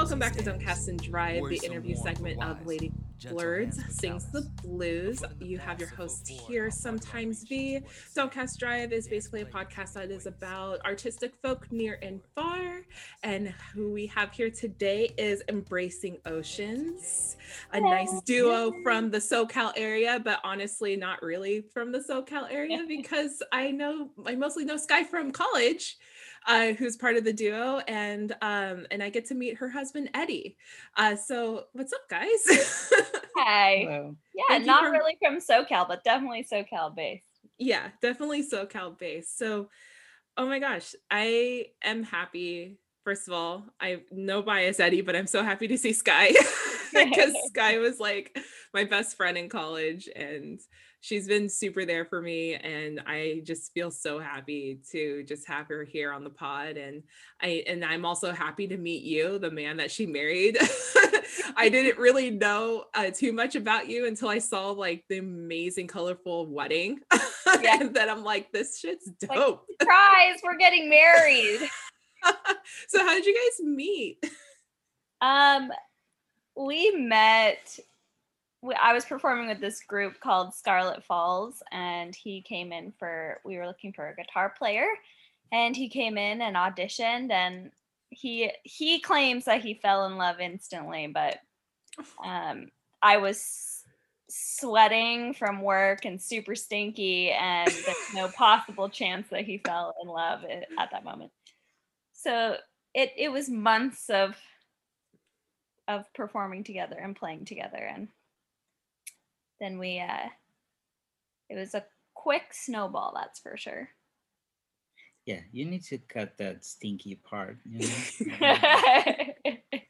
welcome back to and Drive, the interview segment of Lady Blurds Sings the Blues. You have your host here, sometimes V. Don't Drive is basically a podcast that is about artistic folk near and far. And who we have here today is Embracing Oceans, a nice duo from the SoCal area, but honestly, not really from the SoCal area because I know I mostly know Sky from college uh, who's part of the duo, and um, and I get to meet her husband Eddie. Uh, so what's up, guys? Hey, Hello. yeah, Thank not for... really from SoCal, but definitely SoCal based. Yeah, definitely SoCal based. So, oh my gosh, I am happy. First of all, I no bias Eddie, but I'm so happy to see Sky because Sky was like my best friend in college and she's been super there for me and i just feel so happy to just have her here on the pod and i and i'm also happy to meet you the man that she married. I didn't really know uh, too much about you until i saw like the amazing colorful wedding yeah. and then i'm like this shit's dope. Like, surprise we're getting married. So how did you guys meet? Um we met I was performing with this group called Scarlet Falls, and he came in for, we were looking for a guitar player, and he came in and auditioned, and he he claims that he fell in love instantly, but um, I was sweating from work and super stinky, and there's no possible chance that he fell in love at that moment. So it it was months of of performing together and playing together, and then we uh it was a quick snowball that's for sure yeah you need to cut that stinky part you know?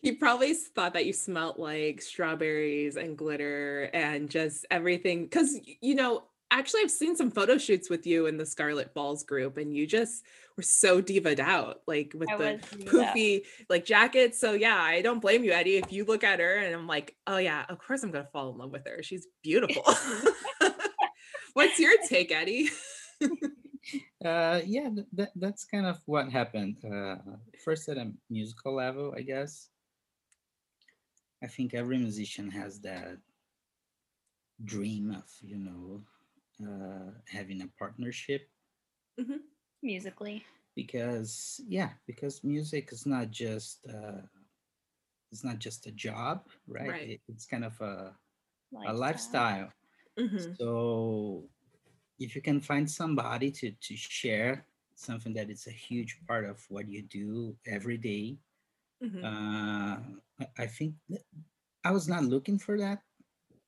he probably thought that you smelt like strawberries and glitter and just everything because you know actually I've seen some photo shoots with you in the Scarlet Falls group, and you just were so diva'd out, like with I the poofy like jacket. So yeah, I don't blame you, Eddie. If you look at her and I'm like, oh yeah, of course I'm gonna fall in love with her. She's beautiful. What's your take, Eddie? uh yeah that, that's kind of what happened uh first at a musical level i guess i think every musician has that dream of you know uh, having a partnership mm-hmm. musically because yeah because music is not just uh, it's not just a job right, right. It, it's kind of a lifestyle. a lifestyle mm-hmm. so if you can find somebody to to share something that is a huge part of what you do every day, mm-hmm. uh, I think I was not looking for that,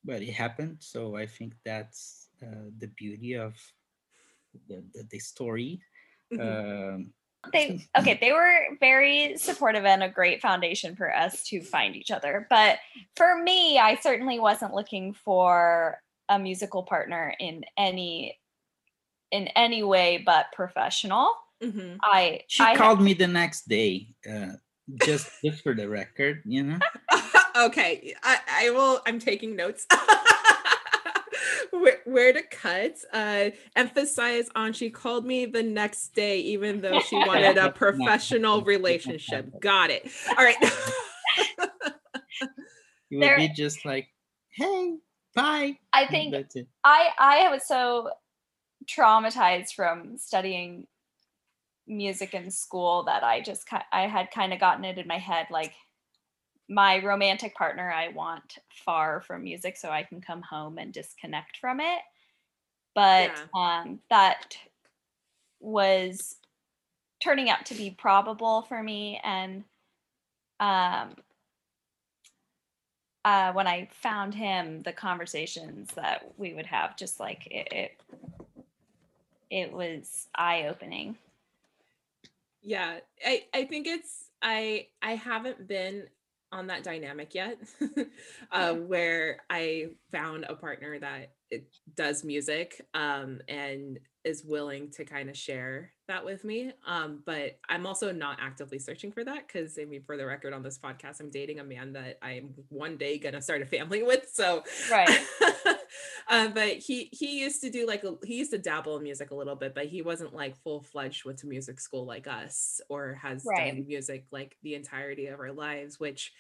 but it happened. So I think that's uh, the beauty of the, the, the story. Mm-hmm. Um, they okay they were very supportive and a great foundation for us to find each other but for me i certainly wasn't looking for a musical partner in any in any way but professional mm-hmm. i she I called had, me the next day uh, just just for the record you know okay I, I will i'm taking notes where, where to cut. Uh, emphasize on she called me the next day, even though she wanted a professional relationship. Got it. All right. you would there, be just like, hey, bye. I think I I was so traumatized from studying music in school that I just I had kind of gotten it in my head like my romantic partner I want far from music so I can come home and disconnect from it. But yeah. um, that was turning out to be probable for me. And um, uh, when I found him, the conversations that we would have, just like it, it, it was eye opening. Yeah, I, I think it's I I haven't been on that dynamic yet uh, where i found a partner that does music um, and is willing to kind of share that with me um, but i'm also not actively searching for that because i mean for the record on this podcast i'm dating a man that i'm one day gonna start a family with so right uh, but he he used to do like a, he used to dabble in music a little bit, but he wasn't like full fledged went to music school like us or has right. done music like the entirety of our lives, which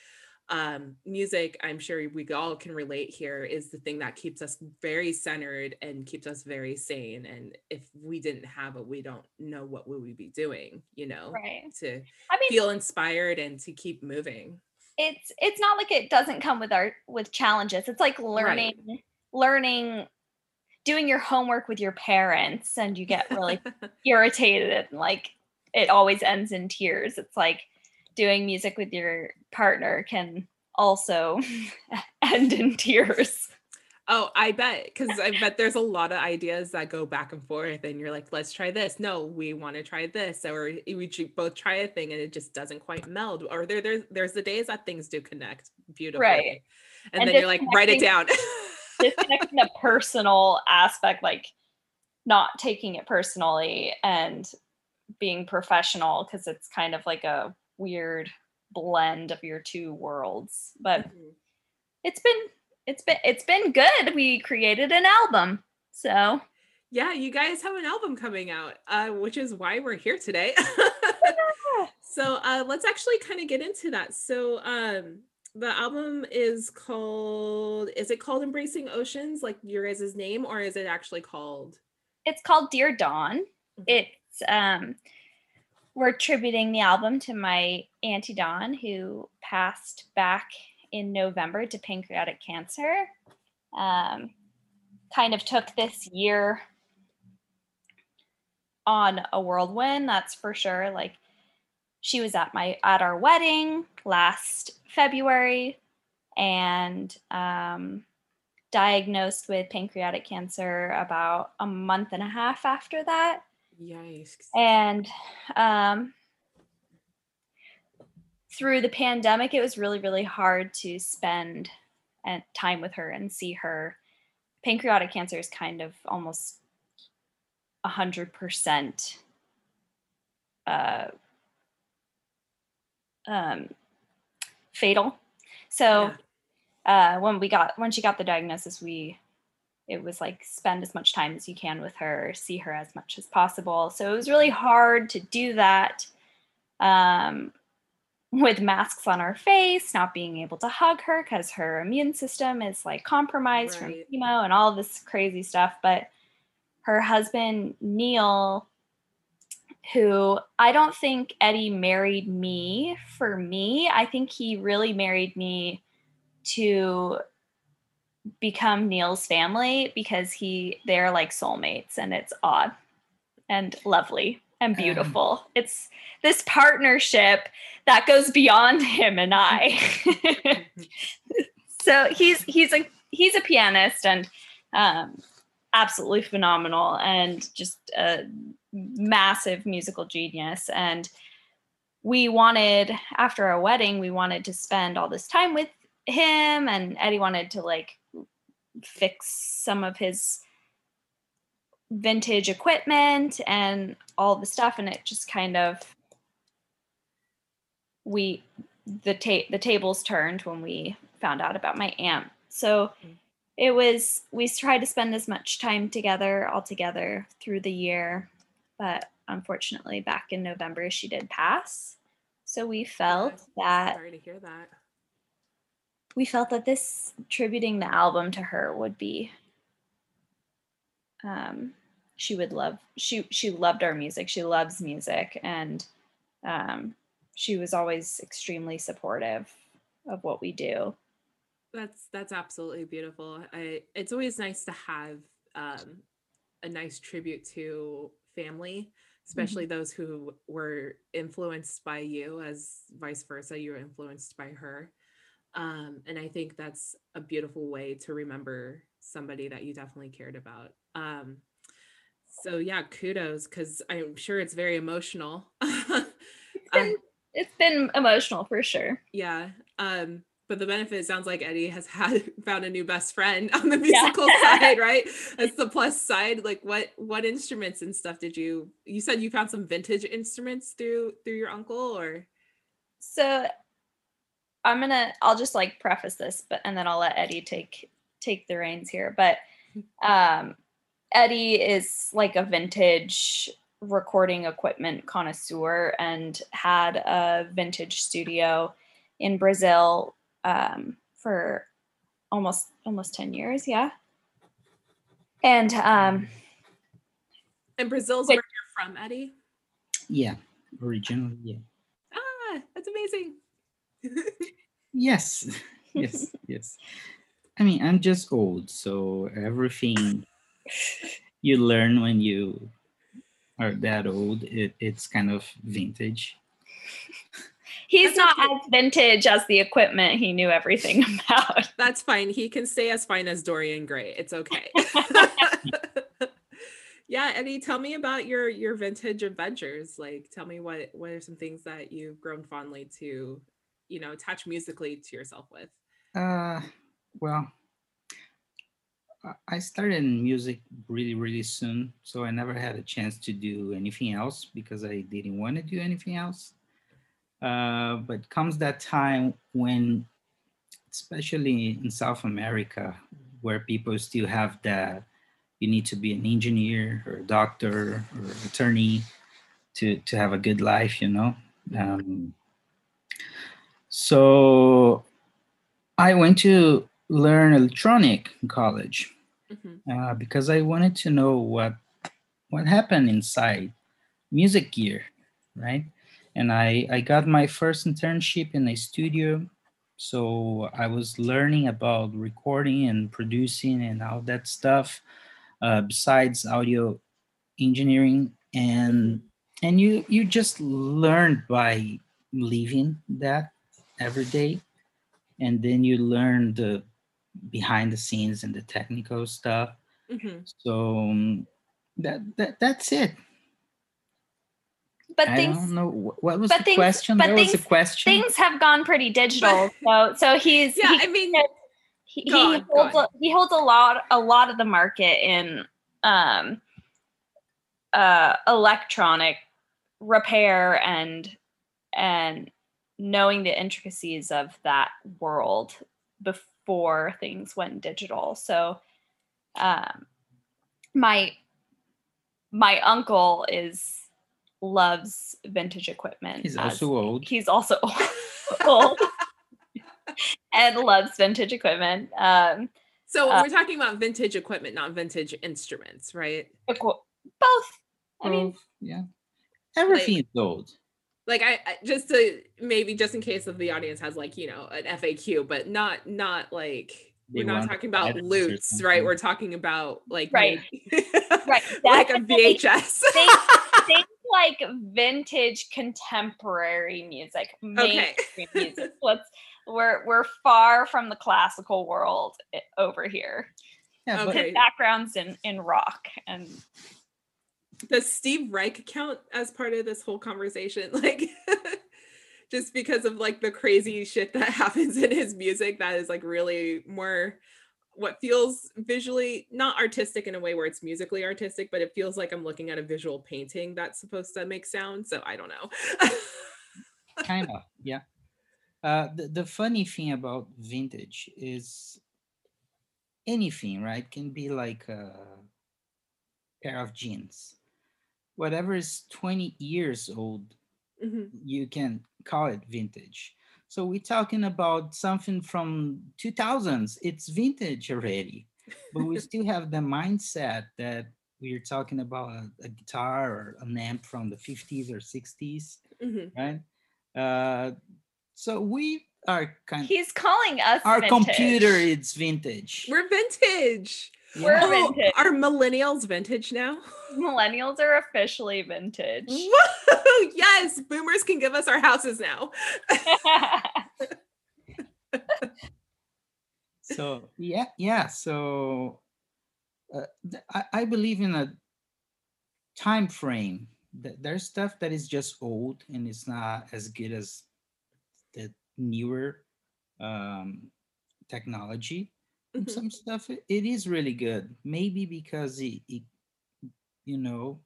um, music, I'm sure we all can relate here, is the thing that keeps us very centered and keeps us very sane. And if we didn't have it, we don't know what we would be doing, you know, right. to I mean, feel inspired and to keep moving. It's it's not like it doesn't come with our with challenges. It's like learning right. Learning doing your homework with your parents and you get really irritated and like it always ends in tears. It's like doing music with your partner can also end in tears. Oh, I bet because I bet there's a lot of ideas that go back and forth, and you're like, "Let's try this." No, we want to try this, or we both try a thing, and it just doesn't quite meld. Or there, there's there's the days that things do connect beautifully, right? And, and then you're like, write it down. disconnecting the personal aspect, like not taking it personally, and being professional because it's kind of like a weird blend of your two worlds. But mm-hmm. it's been it's been it's been good. We created an album. So yeah, you guys have an album coming out, uh, which is why we're here today. so uh, let's actually kind of get into that. So um, the album is called is it called Embracing Oceans, like your guys' name, or is it actually called? It's called Dear Dawn. Mm-hmm. It's um we're attributing the album to my auntie Dawn, who passed back in November to pancreatic cancer. Um, kind of took this year on a whirlwind, that's for sure. Like she was at my at our wedding last February and um, diagnosed with pancreatic cancer about a month and a half after that. Yikes. And um, through the pandemic, it was really, really hard to spend uh, time with her and see her. Pancreatic cancer is kind of almost a hundred percent uh, um, fatal. So yeah. uh, when we got when she got the diagnosis, we it was like spend as much time as you can with her, see her as much as possible. So it was really hard to do that um, with masks on our face, not being able to hug her because her immune system is like compromised right. from chemo and all this crazy stuff. But her husband, Neil, who I don't think Eddie married me for me. I think he really married me to become Neil's family because he they're like soulmates and it's odd and lovely and um, beautiful. Um, it's this partnership that goes beyond him and I. so he's he's a he's a pianist and um, absolutely phenomenal and just a massive musical genius. And we wanted after our wedding we wanted to spend all this time with him and Eddie wanted to like fix some of his vintage equipment and all the stuff. And it just kind of we the ta- the tables turned when we found out about my aunt. So it was we tried to spend as much time together all together through the year but unfortunately back in november she did pass. So we felt yeah, that sorry to hear that. we felt that this tributing the album to her would be um, she would love she she loved our music. She loves music and um, she was always extremely supportive of what we do. That's that's absolutely beautiful. I, it's always nice to have um, a nice tribute to family especially mm-hmm. those who were influenced by you as vice versa you were influenced by her um, and I think that's a beautiful way to remember somebody that you definitely cared about. Um, so yeah, kudos because I'm sure it's very emotional. it's, been, it's been emotional for sure. Yeah. Um, but the benefit sounds like Eddie has had found a new best friend on the musical yeah. side, right? That's the plus side. Like what what instruments and stuff did you you said you found some vintage instruments through through your uncle or so I'm gonna I'll just like preface this, but and then I'll let Eddie take take the reins here, but um, Eddie is like a vintage recording equipment connoisseur and had a vintage studio in Brazil um, for almost almost 10 years yeah. And um and brazil's where you're from eddie? Yeah originally yeah. Ah that's amazing. Yes yes yes. I mean i'm just old so everything you learn when you are that old it, it's kind of vintage He's That's not okay. as vintage as the equipment he knew everything about. That's fine. He can stay as fine as Dorian Gray. It's okay. yeah, Eddie, tell me about your your vintage adventures. Like tell me what what are some things that you've grown fondly to, you know, attach musically to yourself with? Uh well, I started in music really, really soon, so I never had a chance to do anything else because I didn't want to do anything else. Uh, but comes that time when, especially in South America, where people still have that you need to be an engineer or a doctor or attorney to, to have a good life, you know? Um, so I went to learn electronic in college mm-hmm. uh, because I wanted to know what what happened inside music gear, right? And I, I got my first internship in a studio. So I was learning about recording and producing and all that stuff, uh, besides audio engineering. And and you you just learn by living that every day, and then you learn the behind the scenes and the technical stuff. Mm-hmm. So um, that that that's it but I things, don't know what was the things, question. But things, was a question. Things have gone pretty digital. so so he's yeah. He, I mean, he, he on, holds a, he holds a lot a lot of the market in um uh electronic repair and and knowing the intricacies of that world before things went digital. So um my my uncle is loves vintage equipment. He's also old. He's also old and loves vintage equipment. Um, so uh, we're talking about vintage equipment, not vintage instruments, right? Both. I mean, yeah, everything like, is old. Like I, I just to maybe just in case of the audience has like you know an FAQ, but not not like we're not talking about lutes, right? We're talking about like right, right, like a VHS. They, they, like vintage contemporary music, mainstream okay. music. Let's we're we're far from the classical world eh, over here. Yeah, okay. His backgrounds in in rock and does Steve Reich count as part of this whole conversation? Like just because of like the crazy shit that happens in his music that is like really more what feels visually not artistic in a way where it's musically artistic, but it feels like I'm looking at a visual painting that's supposed to make sound. So I don't know. kind of, yeah. Uh, the, the funny thing about vintage is anything, right? Can be like a pair of jeans. Whatever is 20 years old, mm-hmm. you can call it vintage so we're talking about something from 2000s. It's vintage already, but we still have the mindset that we're talking about a, a, guitar or an amp from the 50s or 60s, mm-hmm. right? Uh, so we are kind. He's calling us. Our vintage. computer is vintage. We're vintage. We're oh, vintage. Are millennials vintage now? Millennials are officially vintage. Whoa, yes, boomers can give us our houses now. so yeah, yeah. So uh, I, I believe in a time frame. That there's stuff that is just old and it's not as good as the newer um, technology. Mm-hmm. some stuff it is really good. Maybe because it, it you know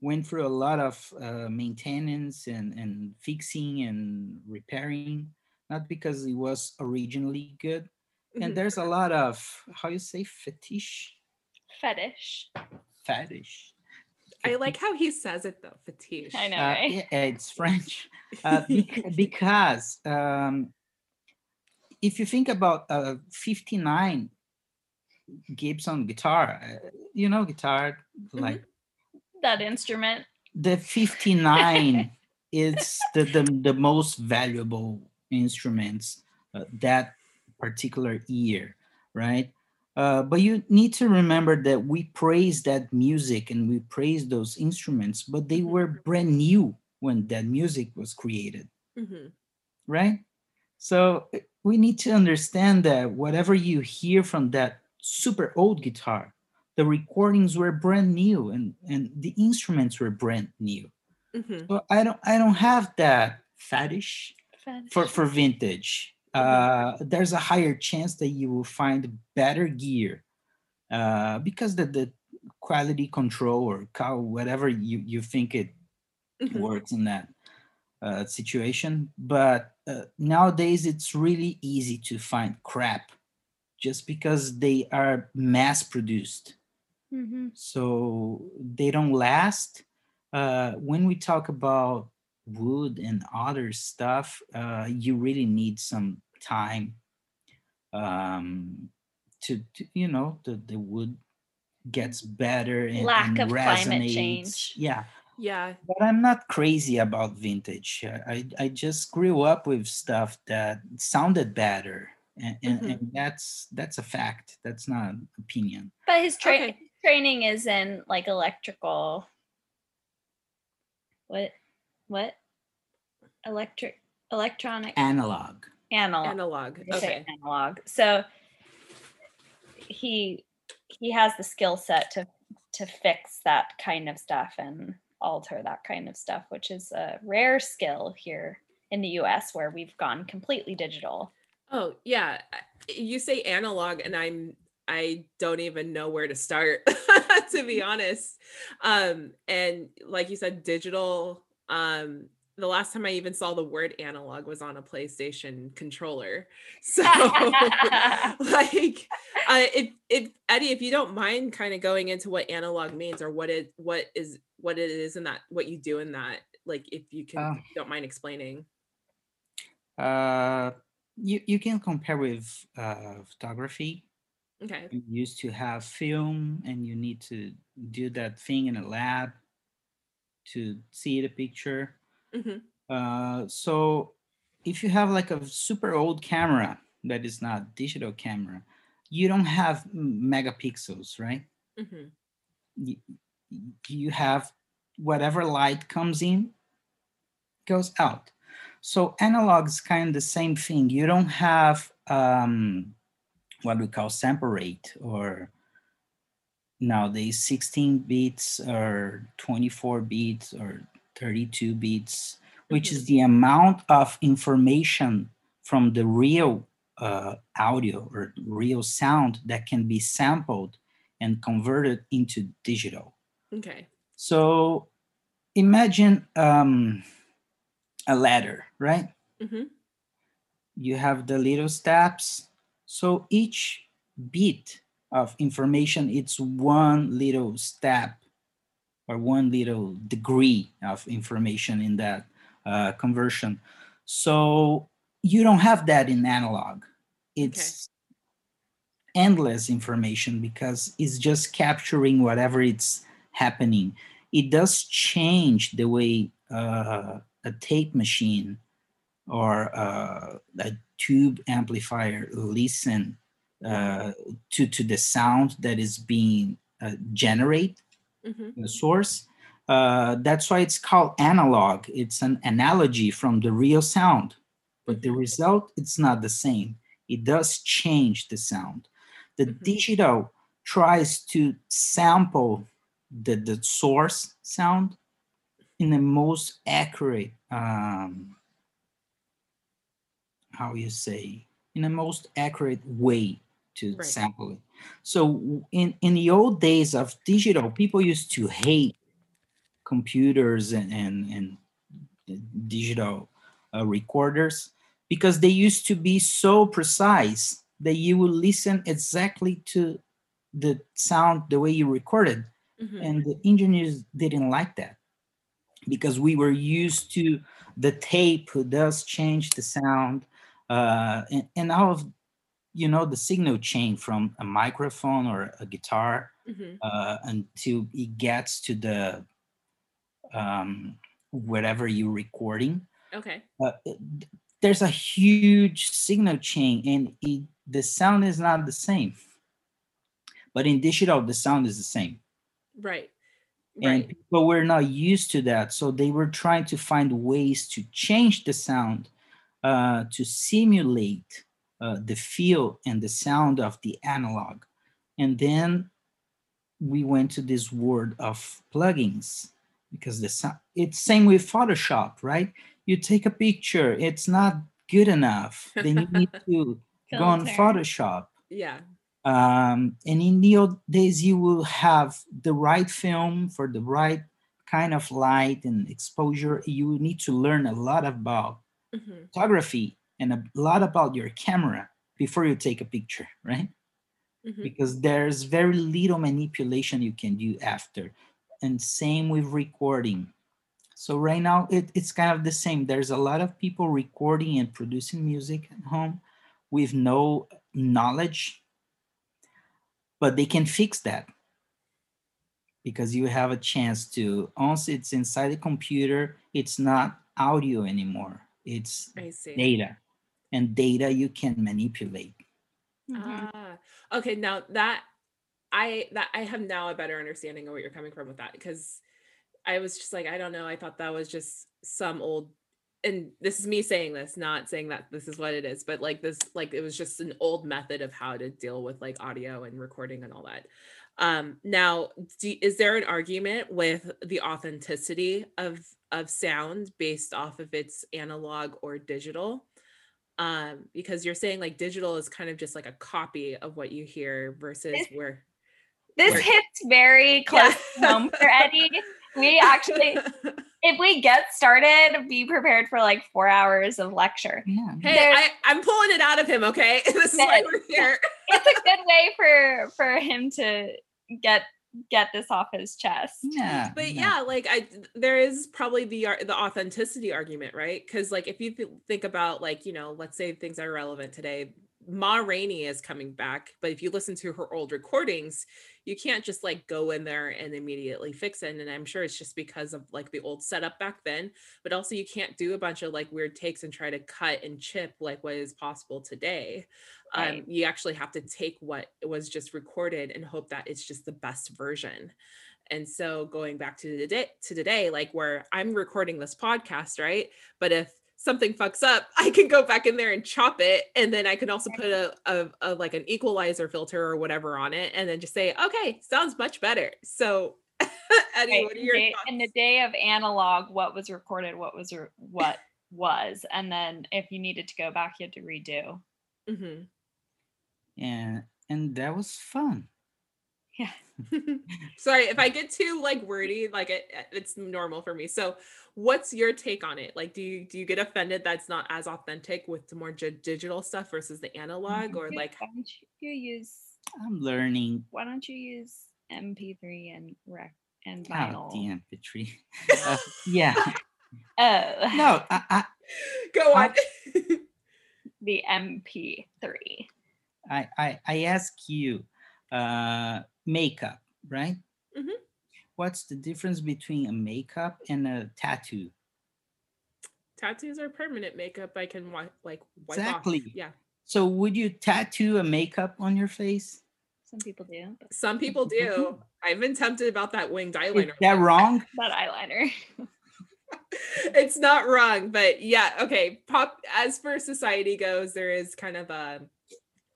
went through a lot of uh, maintenance and, and fixing and repairing. Not because it was originally good. And mm-hmm. there's a lot of how you say fetish? Fetish. Fetish I like how he says it though, fetish. I know, uh, right? yeah, it's French. Uh, because um, if you think about a 59 Gibson guitar, uh, you know, guitar, mm-hmm. like that instrument. The 59 is the, the, the most valuable instruments uh, that particular year, right? Uh, but you need to remember that we praise that music and we praise those instruments, but they were mm-hmm. brand new when that music was created, mm-hmm. right? So uh, we need to understand that whatever you hear from that super old guitar, the recordings were brand new and, and the instruments were brand new. Mm-hmm. So I don't I don't have that fetish, fetish. for for vintage uh, there's a higher chance that you will find better gear uh, because the, the quality control or cow, whatever you, you think it mm-hmm. works in that uh, situation. But uh, nowadays, it's really easy to find crap just because they are mass produced. Mm-hmm. So they don't last. Uh, when we talk about wood and other stuff, uh, you really need some time um, to, to you know the, the wood gets better and, lack and of resonates. climate change. Yeah. Yeah. But i'm not crazy about vintage. I i just grew up with stuff that sounded better and, and, mm-hmm. and that's that's a fact. That's not an opinion. But his tra- okay. training is in like electrical. What what? Electric electronic? Analog. Analog. Analog okay. analog. So he he has the skill set to to fix that kind of stuff and alter that kind of stuff which is a rare skill here in the US where we've gone completely digital. Oh yeah. You say analog and i'm i don't even know where to start to be honest. Um and like you said digital um the last time I even saw the word analog was on a PlayStation controller. So like uh, if if Eddie, if you don't mind kind of going into what analog means or what it what is what it is in that what you do in that, like if you can uh, if you don't mind explaining. Uh you, you can compare with uh photography. Okay. You used to have film and you need to do that thing in a lab to see the picture Mm-hmm. Uh, so if you have like a super old camera that is not digital camera, you don't have megapixels, right? Mm-hmm. You, you have whatever light comes in goes out. So analog is kind of the same thing. You don't have um, what we call sample rate or nowadays 16 bits or 24 bits or 32 bits, which mm-hmm. is the amount of information from the real uh, audio or real sound that can be sampled and converted into digital. Okay. So imagine um, a ladder, right? Mm-hmm. You have the little steps. So each bit of information, it's one little step or one little degree of information in that uh, conversion. So you don't have that in analog. It's okay. endless information because it's just capturing whatever it's happening. It does change the way uh, a tape machine or uh, a tube amplifier listen uh, to to the sound that is being uh, generate mm-hmm. the source. Uh, that's why it's called analog. It's an analogy from the real sound, but the mm-hmm. result it's not the same. It does change the sound. The mm-hmm. digital tries to sample the, the source sound in the most accurate um, how you say in the most accurate way to right. sample it so in, in the old days of digital, people used to hate computers and, and, and digital uh, recorders because they used to be so precise that you would listen exactly to the sound the way you recorded mm-hmm. and the engineers didn't like that because we were used to the tape who does change the sound uh, and, and out of you know the signal chain from a microphone or a guitar mm-hmm. uh, until it gets to the um, whatever you're recording. Okay. Uh, there's a huge signal chain and it, the sound is not the same. But in digital the sound is the same. Right. And people were not used to that so they were trying to find ways to change the sound uh, to simulate uh, the feel and the sound of the analog. And then we went to this world of plugins because the sound it's same with photoshop right? You take a picture it's not good enough. Then you need to go on photoshop. Yeah. Um, and in the old days you will have the right film for the right kind of light and exposure. You need to learn a lot about mm-hmm. photography and a lot about your camera before you take a picture right? Mm-hmm. because there's very little manipulation you can do after and same with recording. So right now it, it's kind of the same. There's a lot of people recording and producing music at home with no knowledge but they can fix that because you have a chance to. Once it's inside the computer it's not audio anymore. It's data and data you can manipulate. Mm-hmm. ah, okay now that i that i have now a better understanding of where you're coming from with that because i was just like i don't know i thought that was just some old and this is me saying this not saying that this is what it is but like this like it was just an old method of how to deal with like audio and recording and all that. Um now do, is there an argument with the authenticity of of sound based off of its analog or digital um because you're saying like digital is kind of just like a copy of what you hear versus this, where this where, hits very close yeah. home for eddie we actually if we get started, be prepared for like four hours of lecture. Yeah. Hey, I, am pulling it out of him. Okay, this is why we're here. it's a good way for for him to get get this off his chest. Yeah. But yeah, yeah like I there is probably the the authenticity argument, right? Cuz like if you th- think about like, you know, let's say things are relevant today, Ma Rainey is coming back, but if you listen to her old recordings, you can't just like go in there and immediately fix it. And I'm sure it's just because of like the old setup back then, but also you can't do a bunch of like weird takes and try to cut and chip like what is possible today. Um, right. Um, you actually have to take what was just recorded and hope that it's just the best version. And so going back to the day to today, like where I'm recording this podcast, right? But if something fucks up, I can go back in there and chop it. And then I can also put a, a, a, like an equalizer filter or whatever on it and then just say, okay, sounds much better. So Eddie, right. what are your in, in the day of analog, what was recorded, what was re- what was, and then if you needed to go back, you had to redo. Mm-hmm. Yeah, and that was fun. Yeah. Sorry if I get too like wordy, like it, it's normal for me. So what's your take on it? Like do you do you get offended that's not as authentic with the more g- digital stuff versus the analog or like why don't you use i'm learning. why don't you use mp3 and rec and vinyl? Oh, the mp3 uh, yeah. Oh. No I, I go on. The mp3 i i i ask you uh makeup right mm-hmm what's the difference between a makeup and a tattoo? Tattoos are permanent makeup. I can like wipe exactly. Off. Yeah. So would you tattoo a makeup on your face? Some people do. Some people do. I've been tempted about that winged eyeliner. Is that wrong? that eyeliner. it's not wrong, but yeah, okay. Pop as for society goes, there is kind of a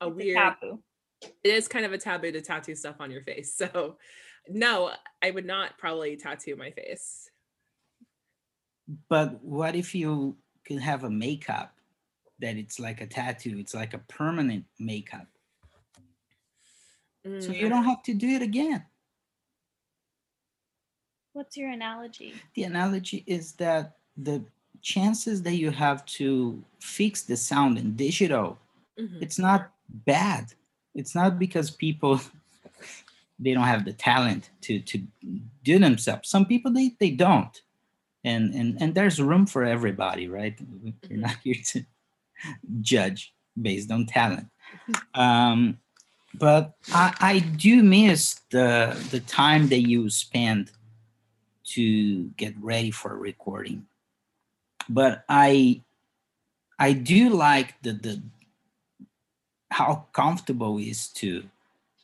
a it's weird a taboo. It is kind of a taboo to tattoo stuff on your face. So no, I would not probably tattoo my face. But what if you could have a makeup that it's like a tattoo, it's like a permanent makeup? Mm. So you don't have to do it again. What's your analogy? The analogy is that the chances that you have to fix the sound in digital, mm-hmm. it's not bad it's not because people they don't have the talent to to do themselves. Some people they they don't. And and and there's room for everybody right? We're not here to judge based on talent. Um but I, I do miss the the time that you spend to get ready for a recording. But i i do like the the how comfortable is to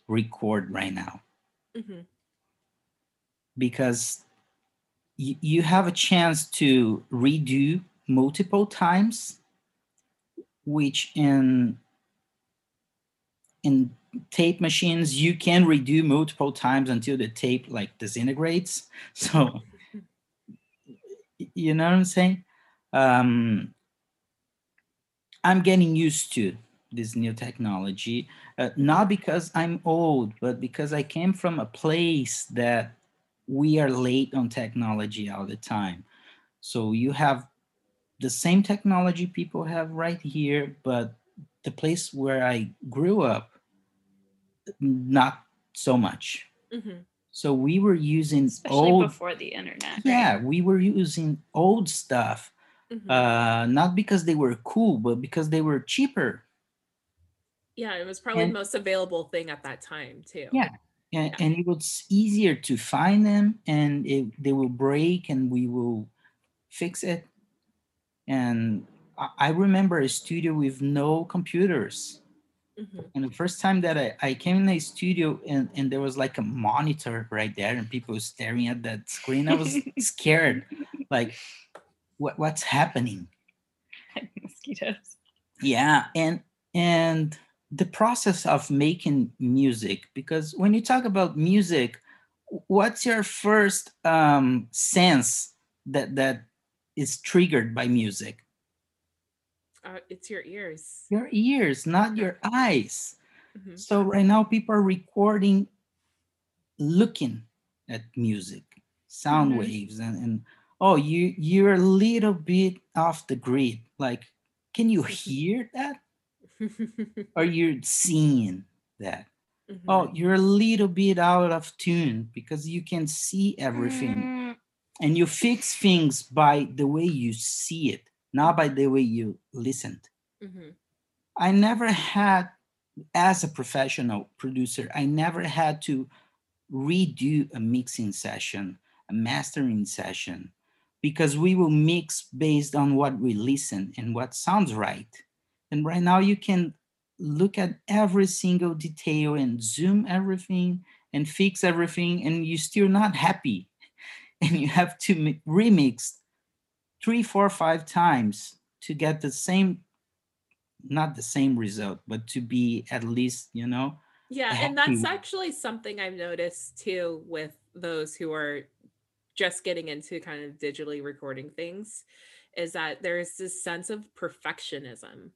record right now. Mm-hmm. because y- you have a chance to redo multiple times which in in tape machines you can redo multiple times until the tape like disintegrates. So you know what i'm saying? Um i'm getting used to this new technology uh, not because i'm old but because i came from a place that we are late on technology all the time so you have the same technology people have right here but the place where i grew up not so much mm-hmm. so we were using Especially old before the internet yeah right? we were using old stuff mm-hmm. uh, not because they were cool but because they were cheaper yeah, it was probably and, the most available thing at that time too. Yeah. And, yeah. and it was easier to find them and it, they will break and we will fix it. And I, I remember a studio with no computers. Mm-hmm. And the first time that I, I came in a studio and, and there was like a monitor right there and people were staring at that screen, I was scared. Like, what, what's happening? Mosquitoes. Yeah. And, and the process of making music because when you talk about music what's your first um, sense that that is triggered by music? Uh, it's your ears. Your ears not your eyes. Mm-hmm. so right now people are recording looking at music sound mm-hmm. waves and, and oh you you're a little bit off the grid. Like can you hear that are you seeing that? Oh, mm-hmm. Oh, you're a little bit out of tune because you can see everything. Mm. And you fix things by the way you see it, not by the way you listened. Mm-hmm. I never had, as a professional producer, I never had to redo a mixing session, a mastering session, because we will mix based on what we listen and what sounds right. And right now you can look at every single detail and zoom everything and fix everything and you're still not happy. And you have to remix three, four, five times to get the same, not the same result, but to be at least, you know. Yeah. And that's actually something I've noticed too with those who are just getting into kind of digitally recording things is that there's this sense of perfectionism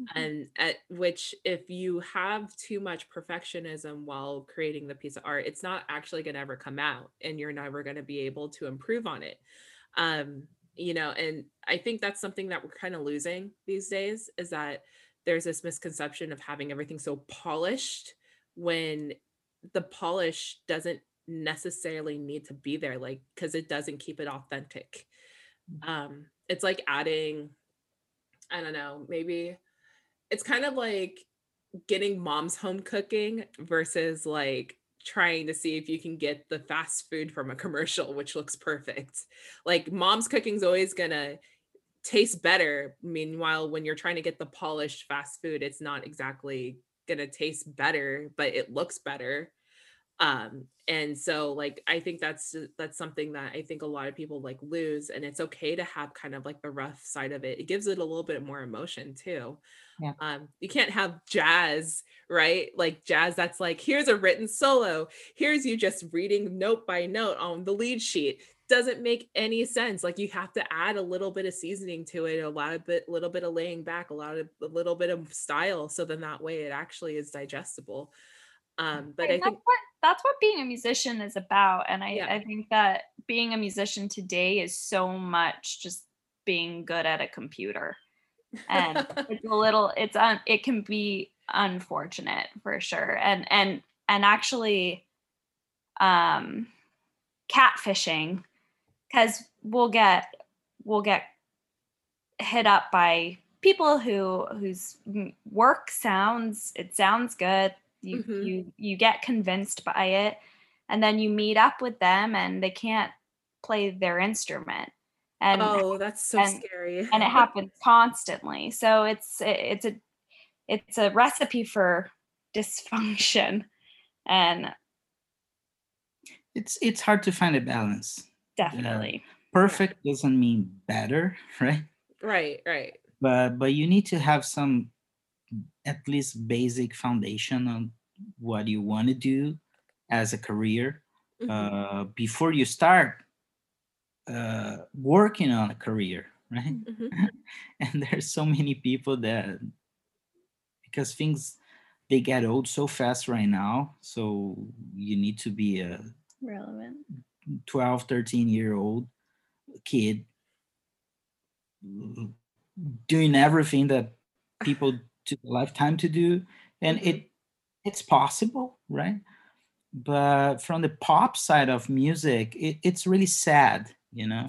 Mm-hmm. and at which if you have too much perfectionism while creating the piece of art it's not actually going to ever come out and you're never going to be able to improve on it um you know and i think that's something that we're kind of losing these days is that there's this misconception of having everything so polished when the polish doesn't necessarily need to be there like because it doesn't keep it authentic mm. um it's like adding i don't know maybe it's kind of like getting mom's home cooking versus like trying to see if you can get the fast food from a commercial which looks perfect. Like mom's cooking's always gonna taste better. Meanwhile when you're trying to get the polished fast food it's not exactly gonna taste better but it looks better um and so like i think that's that's something that i think a lot of people like lose and it's okay to have kind of like the rough side of it. It gives it a little bit more emotion too. Yeah. um you can't have jazz right? Like jazz that's like here's a written solo. Here's you just reading note by note on the lead sheet. Doesn't make any sense. Like you have to add a little bit of seasoning to it a lot of bit little bit of laying back a lot of a little bit of style so then that way it actually is digestible. Um, but I think what, that's what being a musician is about. And I, yeah. I think that being a musician today is so much just being good at a computer. And it's a little, it's on, it can be unfortunate for sure and and and actually um catfishing because we'll get we'll get hit up by people who whose work sounds it sounds good you mm-hmm. you you get convinced by it and then you meet up with them and they can't play their instrument. And oh that's so and, scary. and it happens constantly. So it's it's a it's a recipe for dysfunction. And it's it's hard to find a balance. Definitely. Uh, perfect doesn't mean better right? Right right. But but you need to have some at least basic foundation on what you want to do as a career mm-hmm. uh, before you start uh, working on a career right mm-hmm. and there's so many people that because things they get old so fast right now so you need to be a relevant 12 13 year old kid doing everything that people took a lifetime to do and mm-hmm. it it's possible right but from the pop side of music it, it's really sad you know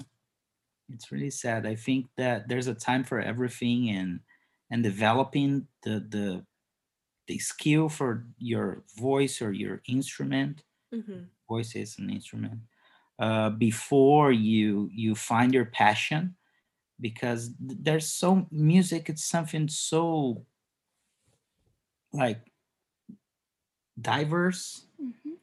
it's really sad i think that there's a time for everything and and developing the the the skill for your voice or your instrument mm-hmm. voice is an instrument uh, before you you find your passion because there's so music it's something so like diverse mm-hmm.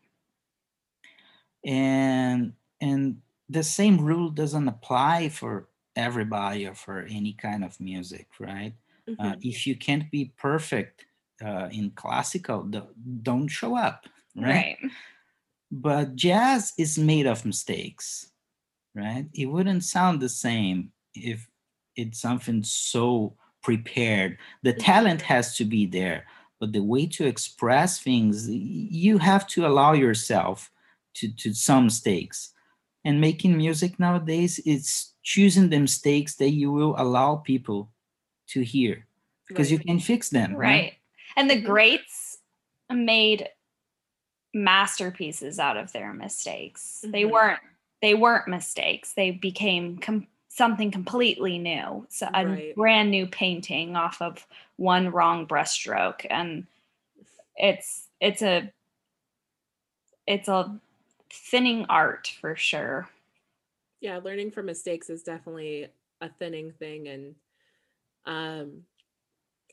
and and the same rule doesn't apply for everybody or for any kind of music right uh, mm-hmm. uh, if you can't be perfect uh, in classical don't show up right? right but jazz is made of mistakes right it wouldn't sound the same if it's something so prepared the mm-hmm. talent has to be there but the way to express things you have to allow yourself to, to some mistakes and making music nowadays is choosing the mistakes that you will allow people to hear because right. you can fix them right? right and the mm-hmm. greats made masterpieces out of their mistakes mm-hmm. they weren't they weren't mistakes they became com- something completely new. So a right. brand new painting off of one wrong brushstroke. And it's it's a it's a thinning art for sure. Yeah learning from mistakes is definitely a thinning thing. And um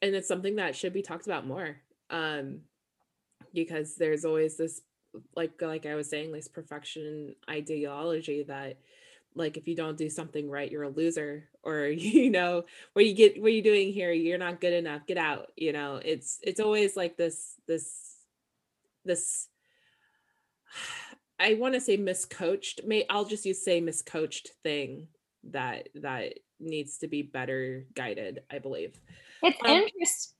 and it's something that should be talked about more um because there's always this like like i was saying this perfection ideology that like if you don't do something right you're a loser or you know what you get what are you doing here you're not good enough get out you know? It's it's always like this this this i want to say miscoached may i'll just use say miscoached thing that that needs to be better guided i believe. It's um, interesting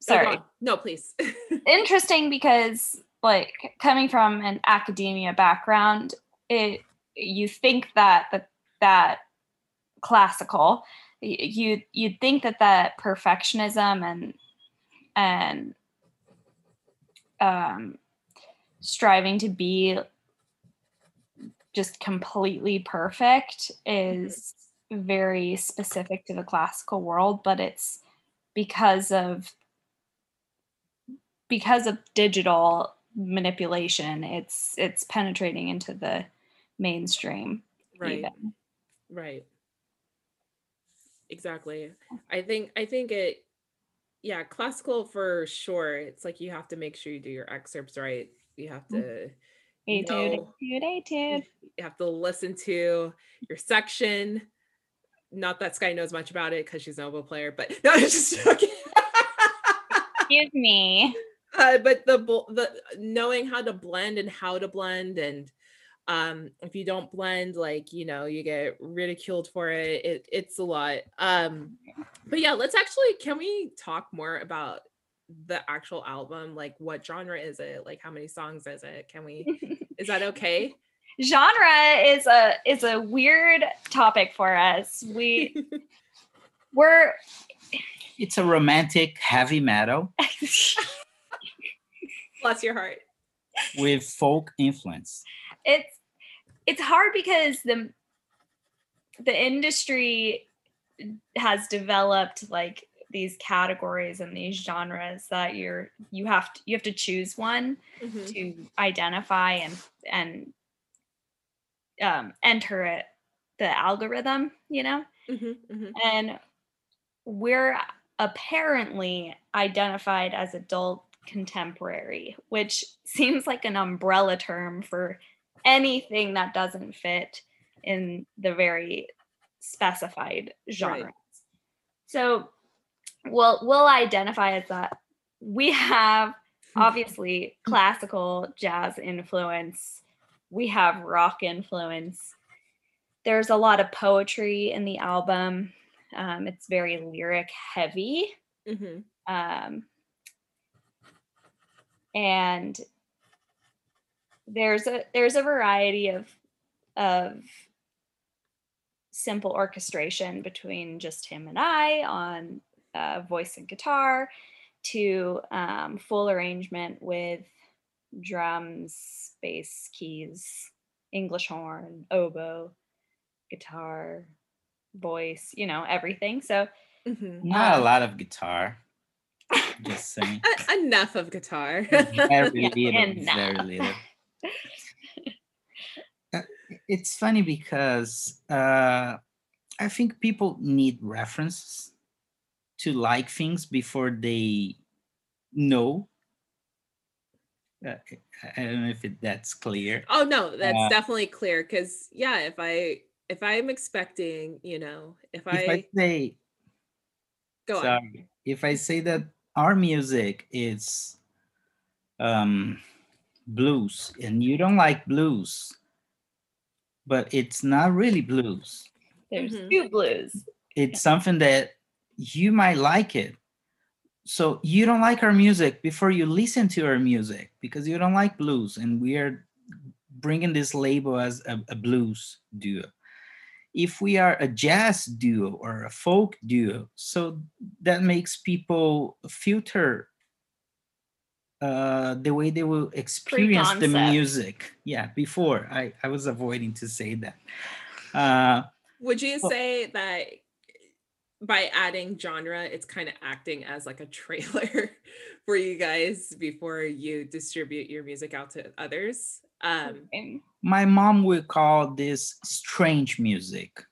sorry. no please. Interesting because like coming from an academia background it you think that that that classical you you'd think that that perfectionism and and um striving to be just completely perfect is very specific to the classical world but it's because of because of digital manipulation it's it's penetrating into the mainstream right. even. right. Exactly. I think i think it yeah classical for sure. It's like you have to make sure you do your excerpts right. You have to etude, etude, etude. you have to listen to your section. Not that sky knows much about it because she's an oboe player but no it's just joking. Excuse me. Uh, but the the knowing how to blend and how to blend and um if you don't blend like you know you get ridiculed for it, it it's a lot um but yeah let's actually can we talk more about the actual album like what genre is it like how many songs is it can we is that okay genre is a is a weird topic for us we we're it's a romantic heavy metal. Bless your heart. With folk influence. It's it's hard because the the industry has developed like these categories and these genres that you're you have to you have to choose one mm-hmm. to identify and and um, enter it the algorithm you know mm-hmm, mm-hmm. and we're apparently identified as adult contemporary which seems like an umbrella term for anything that doesn't fit in the very specified genre right. so we'll we'll identify as that we have hmm. obviously classical jazz influence we have rock influence there's a lot of poetry in the album um, it's very lyric heavy mm-hmm. um, and there's a there's a variety of of simple orchestration between just him and I on uh, voice and guitar to um, full arrangement with drums, bass, keys, English horn, oboe, guitar, voice, you know, everything. So, mm-hmm. not um, a lot of guitar. Just saying. Enough of guitar. very little. Very little. Uh, it's funny because uh, I think people need references to like things before they know. Uh, I don't know if it, that's clear. Oh no, that's uh, definitely clear. Because yeah, if I if I'm expecting, you know, if, if I, I say, go sorry, on. If I say that our music is um blues and you don't like blues, but it's not really blues. There's mm-hmm. two blues. It's something that you might like it. So you don't like our music before you listen to our music because you don't like blues, and we are bringing this label as a, a blues duo. If we are a jazz duo or a folk duo, so that makes people filter uh, the way they will experience the music. Yeah, before I, I was avoiding to say that. Uh, Would you say that by adding genre, it's kind of acting as like a trailer for you guys before you distribute your music out to others. Um, My mom would call this strange music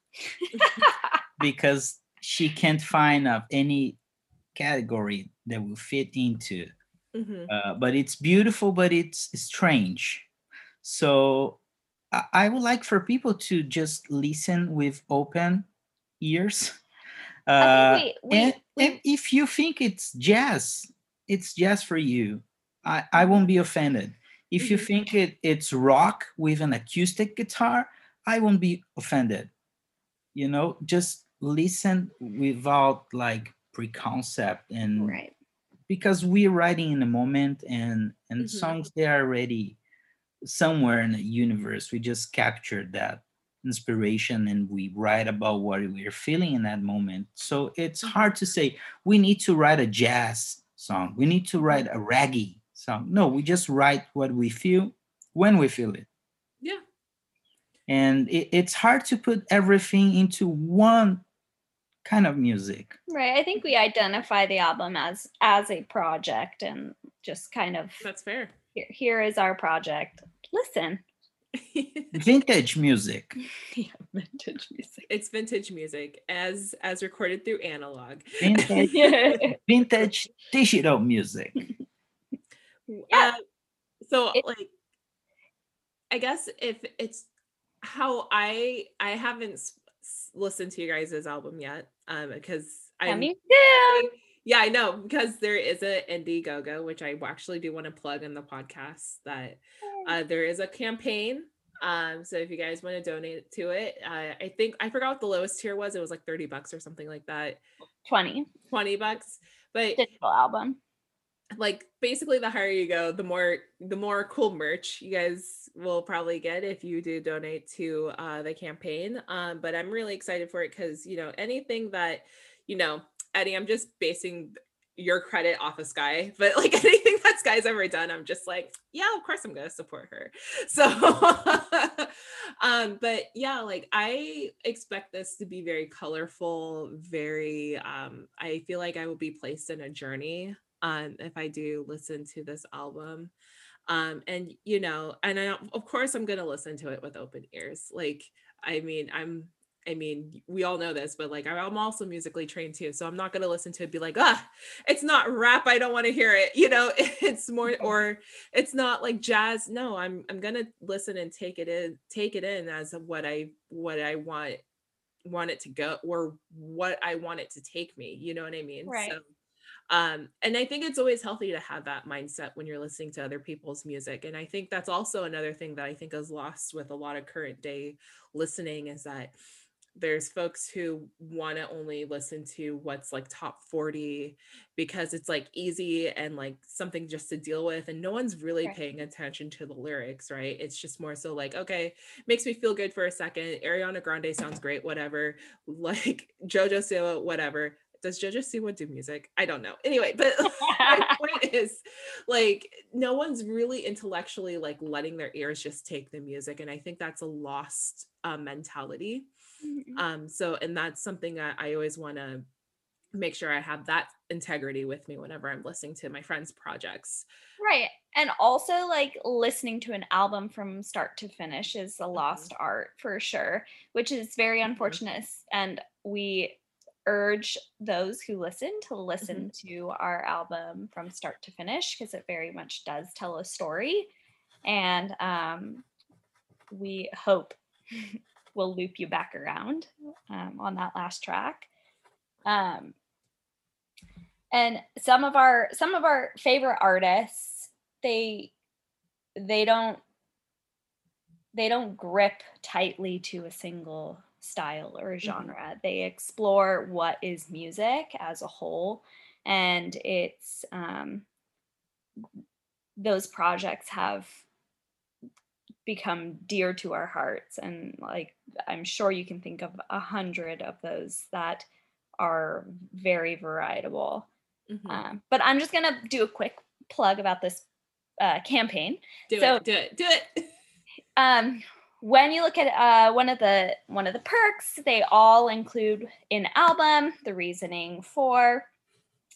because she can't find of any category that will fit into. Mm-hmm. Uh, but it's beautiful, but it's strange. So I, I would like for people to just listen with open ears uh, we, we, and, we, and if you think it's jazz, it's jazz for you. I, I won't be offended. If mm-hmm. you think it, it's rock with an acoustic guitar, I won't be offended. You know, just listen without like preconcept and right. Because we're writing in the moment and and mm-hmm. songs they are already somewhere in the universe. We just captured that inspiration and we write about what we're feeling in that moment. So it's mm-hmm. hard to say we need to write a jazz song, we need to write a raggy song. No, we just write what we feel when we feel it. Yeah. And it, it's hard to put everything into one kind of music. Right. I think we identify the album as as a project and just kind of That's fair. Here, here is our project. Listen, vintage music. Yeah, vintage music. It's vintage music as as recorded through analog. Vintage, vintage digital music. Yeah. Uh, so it, like I guess if it's how I I haven't listened to you guys' album yet um because I me too. Yeah, I know because there is a Indiegogo, which I actually do want to plug in the podcast. That uh, there is a campaign. Um, so if you guys want to donate to it, uh, I think I forgot what the lowest tier was. It was like 30 bucks or something like that. 20. 20 bucks. But digital album. Like basically the higher you go, the more the more cool merch you guys will probably get if you do donate to uh, the campaign. Um, but I'm really excited for it because you know anything that you know, Eddie, I'm just basing your credit off of Sky, but like anything that Sky's ever done, I'm just like, yeah, of course I'm gonna support her. So um, but yeah, like I expect this to be very colorful, very um, I feel like I will be placed in a journey um if I do listen to this album. Um, and you know, and I, of course I'm gonna listen to it with open ears. Like, I mean, I'm I mean, we all know this, but like I'm also musically trained too. So I'm not going to listen to it be like, ah, it's not rap. I don't want to hear it. You know, it's more, or it's not like jazz. No, I'm, I'm going to listen and take it in, take it in as what I, what I want, want it to go or what I want it to take me. You know what I mean? Right. So, um, and I think it's always healthy to have that mindset when you're listening to other people's music. And I think that's also another thing that I think is lost with a lot of current day listening is that there's folks who want to only listen to what's like top 40 because it's like easy and like something just to deal with and no one's really right. paying attention to the lyrics right it's just more so like okay makes me feel good for a second ariana grande sounds great whatever like jojo siwa whatever does jojo siwa do music i don't know anyway but my point is like no one's really intellectually like letting their ears just take the music and i think that's a lost uh, mentality Mm-hmm. Um, so, and that's something I, I always want to make sure I have that integrity with me whenever I'm listening to my friends' projects. Right. And also, like listening to an album from start to finish is a mm-hmm. lost mm-hmm. art for sure, which is very mm-hmm. unfortunate. Mm-hmm. And we urge those who listen to listen mm-hmm. to our album from start to finish because it very much does tell a story. And um, we hope we'll loop you back around um, on that last track. Um, and some of our some of our favorite artists, they they don't they don't grip tightly to a single style or mm-hmm. genre. Mm-hmm. They explore what is music as a whole, and it's um, those projects have become dear to our hearts and like i'm sure you can think of a hundred of those that are very varietable mm-hmm. um, but i'm just gonna do a quick plug about this uh, campaign do so, it do it do it um when you look at uh, one of the one of the perks they all include an album the reasoning for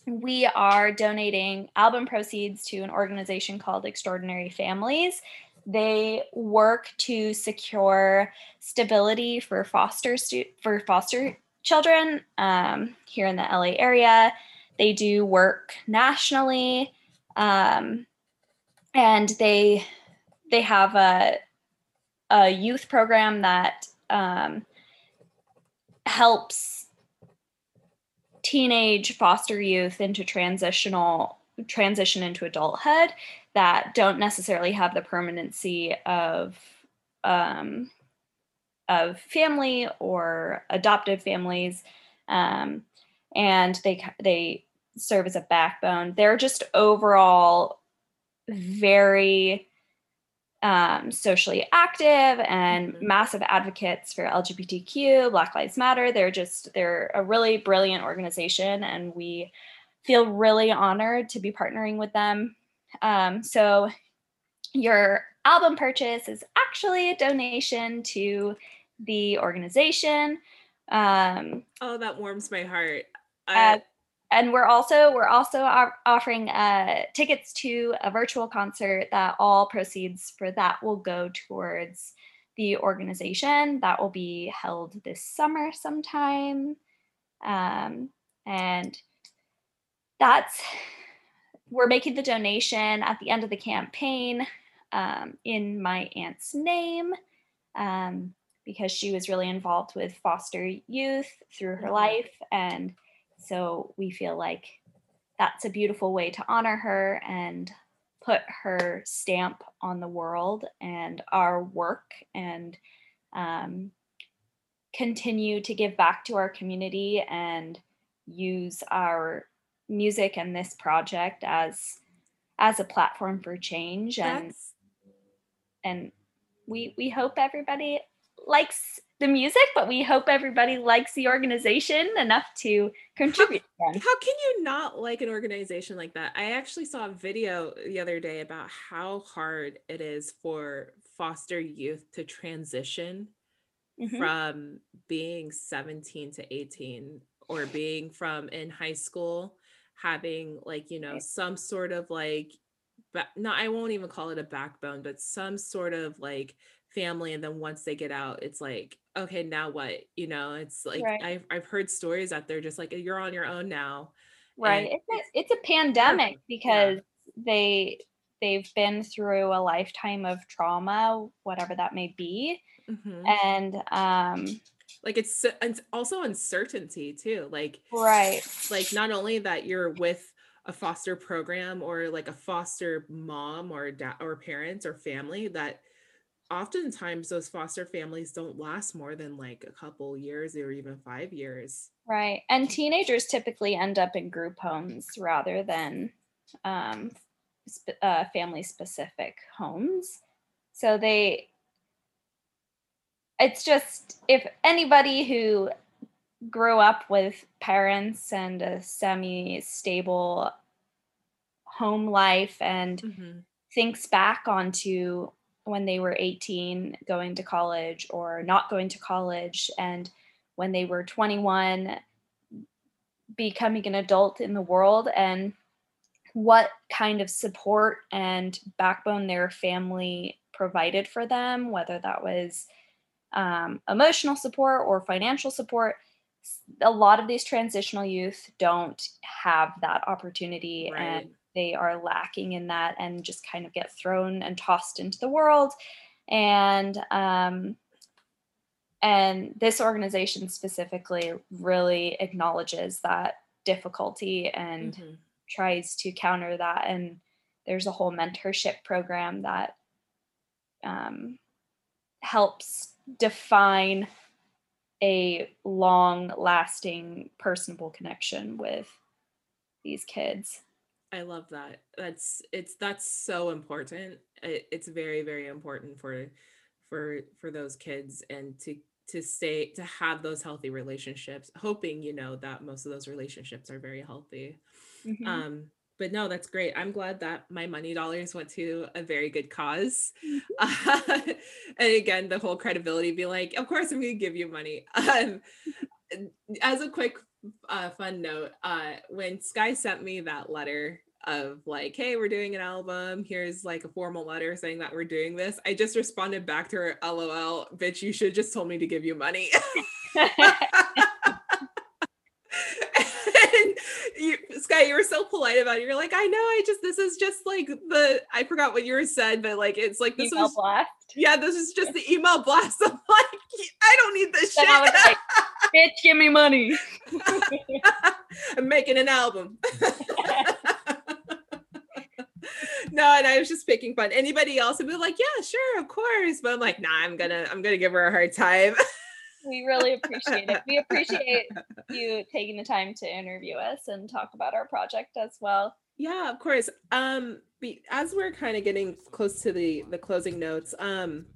we are donating album proceeds to an organization called extraordinary families they work to secure stability for foster stu- for foster children um, here in the LA area. They do work nationally, um, and they they have a a youth program that um, helps teenage foster youth into transitional transition into adulthood that don't necessarily have the permanency of um, of family or adoptive families, um, and they they serve as a backbone. They're just overall very um, socially active and mm-hmm. massive advocates for LGBTQ, Black Lives Matter. They're just they're a really brilliant organization, and we feel really honored to be partnering with them um, so your album purchase is actually a donation to the organization. Um, oh, that warms my heart. I- uh, and we're also we're also offering uh, tickets to a virtual concert that all proceeds for that will go towards the organization that will be held this summer sometime um, and that's we're making the donation at the end of the campaign um, in my aunt's name um, because she was really involved with foster youth through her mm-hmm. life. And so we feel like that's a beautiful way to honor her and put her stamp on the world and our work and um, continue to give back to our community and use our music and this project as as a platform for change and That's... and we we hope everybody likes the music, but we hope everybody likes the organization enough to contribute. How, how, can you not like an organization like that? I actually saw a video the other day about how hard it is for foster youth to transition mm-hmm. from being 17 to 18 or being from in high school having like you know some sort of like but no i won't even call it a backbone but some sort of like family and then once they get out it's like okay now what you know it's like right. I've, I've heard stories that they're just like you're on your own now right it's a, it's a pandemic because yeah. they they've been through a lifetime of trauma whatever that may be mm-hmm. and um like it's it's also uncertainty too like right like not only that you're with a foster program or like a foster mom or dad or parents or family that oftentimes those foster families don't last more than like a couple years or even five years. Right. And teenagers typically end up in group homes rather than um, sp- uh, family specific homes. So they, it's just if anybody who grew up with parents and a semi stable home life and mm-hmm. thinks back onto when they were 18 going to college or not going to college and when they were 21 becoming an adult in the world and what kind of support and backbone their family provided for them whether that was um, emotional support or financial support a lot of these transitional youth don't have that opportunity right. and they are lacking in that and just kind of get thrown and tossed into the world. And um, and this organization specifically really acknowledges that difficulty and mm-hmm. tries to counter that. And there's a whole mentorship program that um, helps define a long lasting personable connection with these kids I love that. That's it's that's so important. It, it's very very important for for for those kids and to to stay to have those healthy relationships hoping you know that most of those relationships are very healthy mm-hmm. um but no that's great i'm glad that my money dollars went to a very good cause uh, and again the whole credibility be like of course i'm going to give you money um as a quick uh, fun note uh, when sky sent me that letter of like hey we're doing an album. Here's like a formal letter saying that we're doing this i just responded back to her lol bitch you should just told me to give you money and you, Sky, you were so polite about it. You're like, I know, I just this is just like the I forgot what yours said, but like it's like this email was blast. Yeah, this is just the email blast. I'm like, I don't need this shit. Like, Bitch, give me money. I'm making an album. no, and I was just picking fun. Anybody else would be like, yeah, sure, of course. But I'm like, nah, I'm gonna I'm gonna give her a hard time. We really appreciate it. We appreciate you taking the time to interview us and talk about our project as well. Yeah, of course. Um, as we're kind of getting close to the the closing notes, um,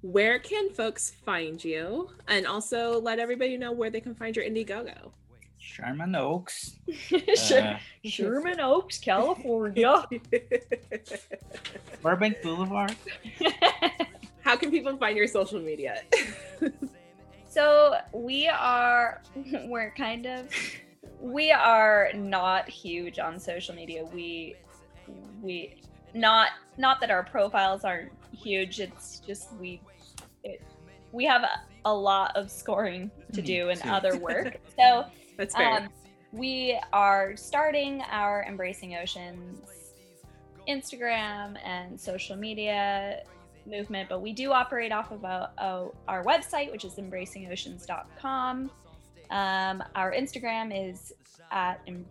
where can folks find you, and also let everybody know where they can find your Indiegogo? Sherman Oaks. uh, Sherman Oaks, California. Burbank Boulevard. How can people find your social media? So we are, we're kind of, we are not huge on social media. We, we, not, not that our profiles aren't huge. It's just we, it, we have a, a lot of scoring to do and other work. So that's fair. Um, we are starting our Embracing Oceans Instagram and social media movement, but we do operate off of a, a, our website, which is embracingoceans.com. Um, our Instagram is at. Em-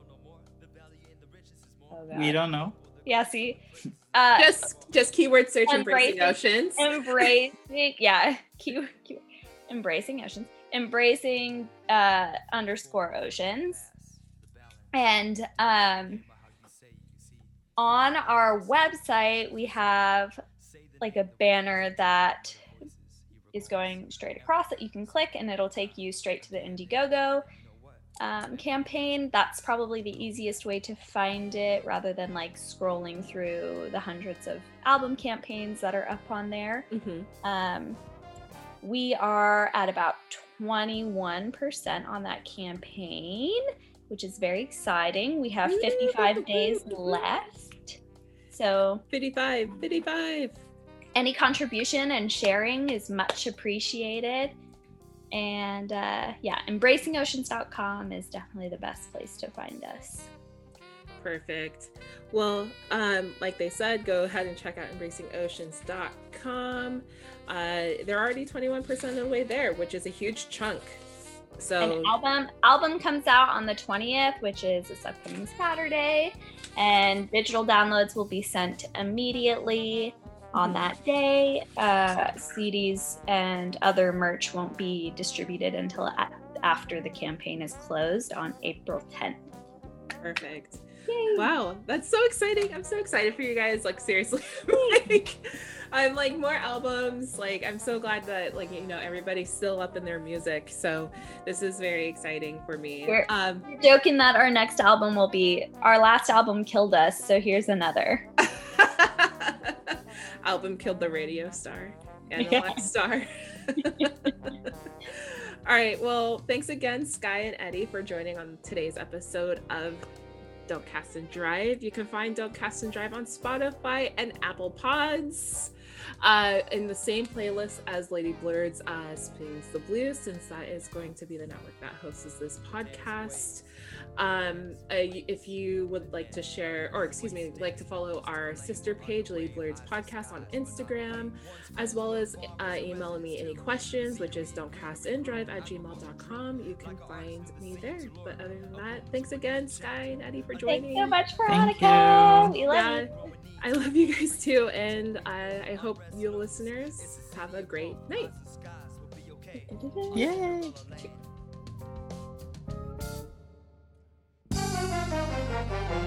oh we don't know. Yeah, see. Uh, just just keyword search embracing, embracing oceans. Embracing, yeah, keyword, keyword, embracing oceans embracing uh, underscore oceans. And um, on our website, we have like a banner that is going straight across that you can click and it'll take you straight to the Indiegogo um, campaign. That's probably the easiest way to find it rather than like scrolling through the hundreds of album campaigns that are up on there. Mm-hmm. Um, we are at about 21% on that campaign, which is very exciting. We have 55 days left. So 55, 55. Any contribution and sharing is much appreciated. And uh, yeah, embracingoceans.com is definitely the best place to find us. Perfect. Well, um, like they said, go ahead and check out embracingoceans.com. Uh, they're already 21% of the way there, which is a huge chunk. So An album album comes out on the 20th, which is this upcoming Saturday, and digital downloads will be sent immediately on that day. Uh, CDs and other merch won't be distributed until a- after the campaign is closed on April 10th. Perfect. Yay. Wow, that's so exciting. I'm so excited for you guys. Like seriously. like I'm like more albums. Like I'm so glad that like you know everybody's still up in their music. So this is very exciting for me. We're, um, joking that our next album will be our last album killed us, so here's another. album killed the radio star and the yeah. star. All right. Well, thanks again, Sky and Eddie, for joining on today's episode of don't Cast and Drive. You can find Don't Cast and Drive on Spotify and Apple Pods uh, in the same playlist as Lady Blurd's uh, Spins the Blues, since that is going to be the network that hosts this podcast. Um, uh, if you would like to share, or excuse me, like to follow our sister page, Lady Blurds Podcast on Instagram, as well as uh, email me any questions, which is don'tcastindrive at gmail.com. You can find me there. But other than that, thanks again, Sky and Eddie, for joining. Thanks so much, Veronica. We love yeah, you. I love you guys too. And I, I hope you listeners have a great night. Yay! Thank you.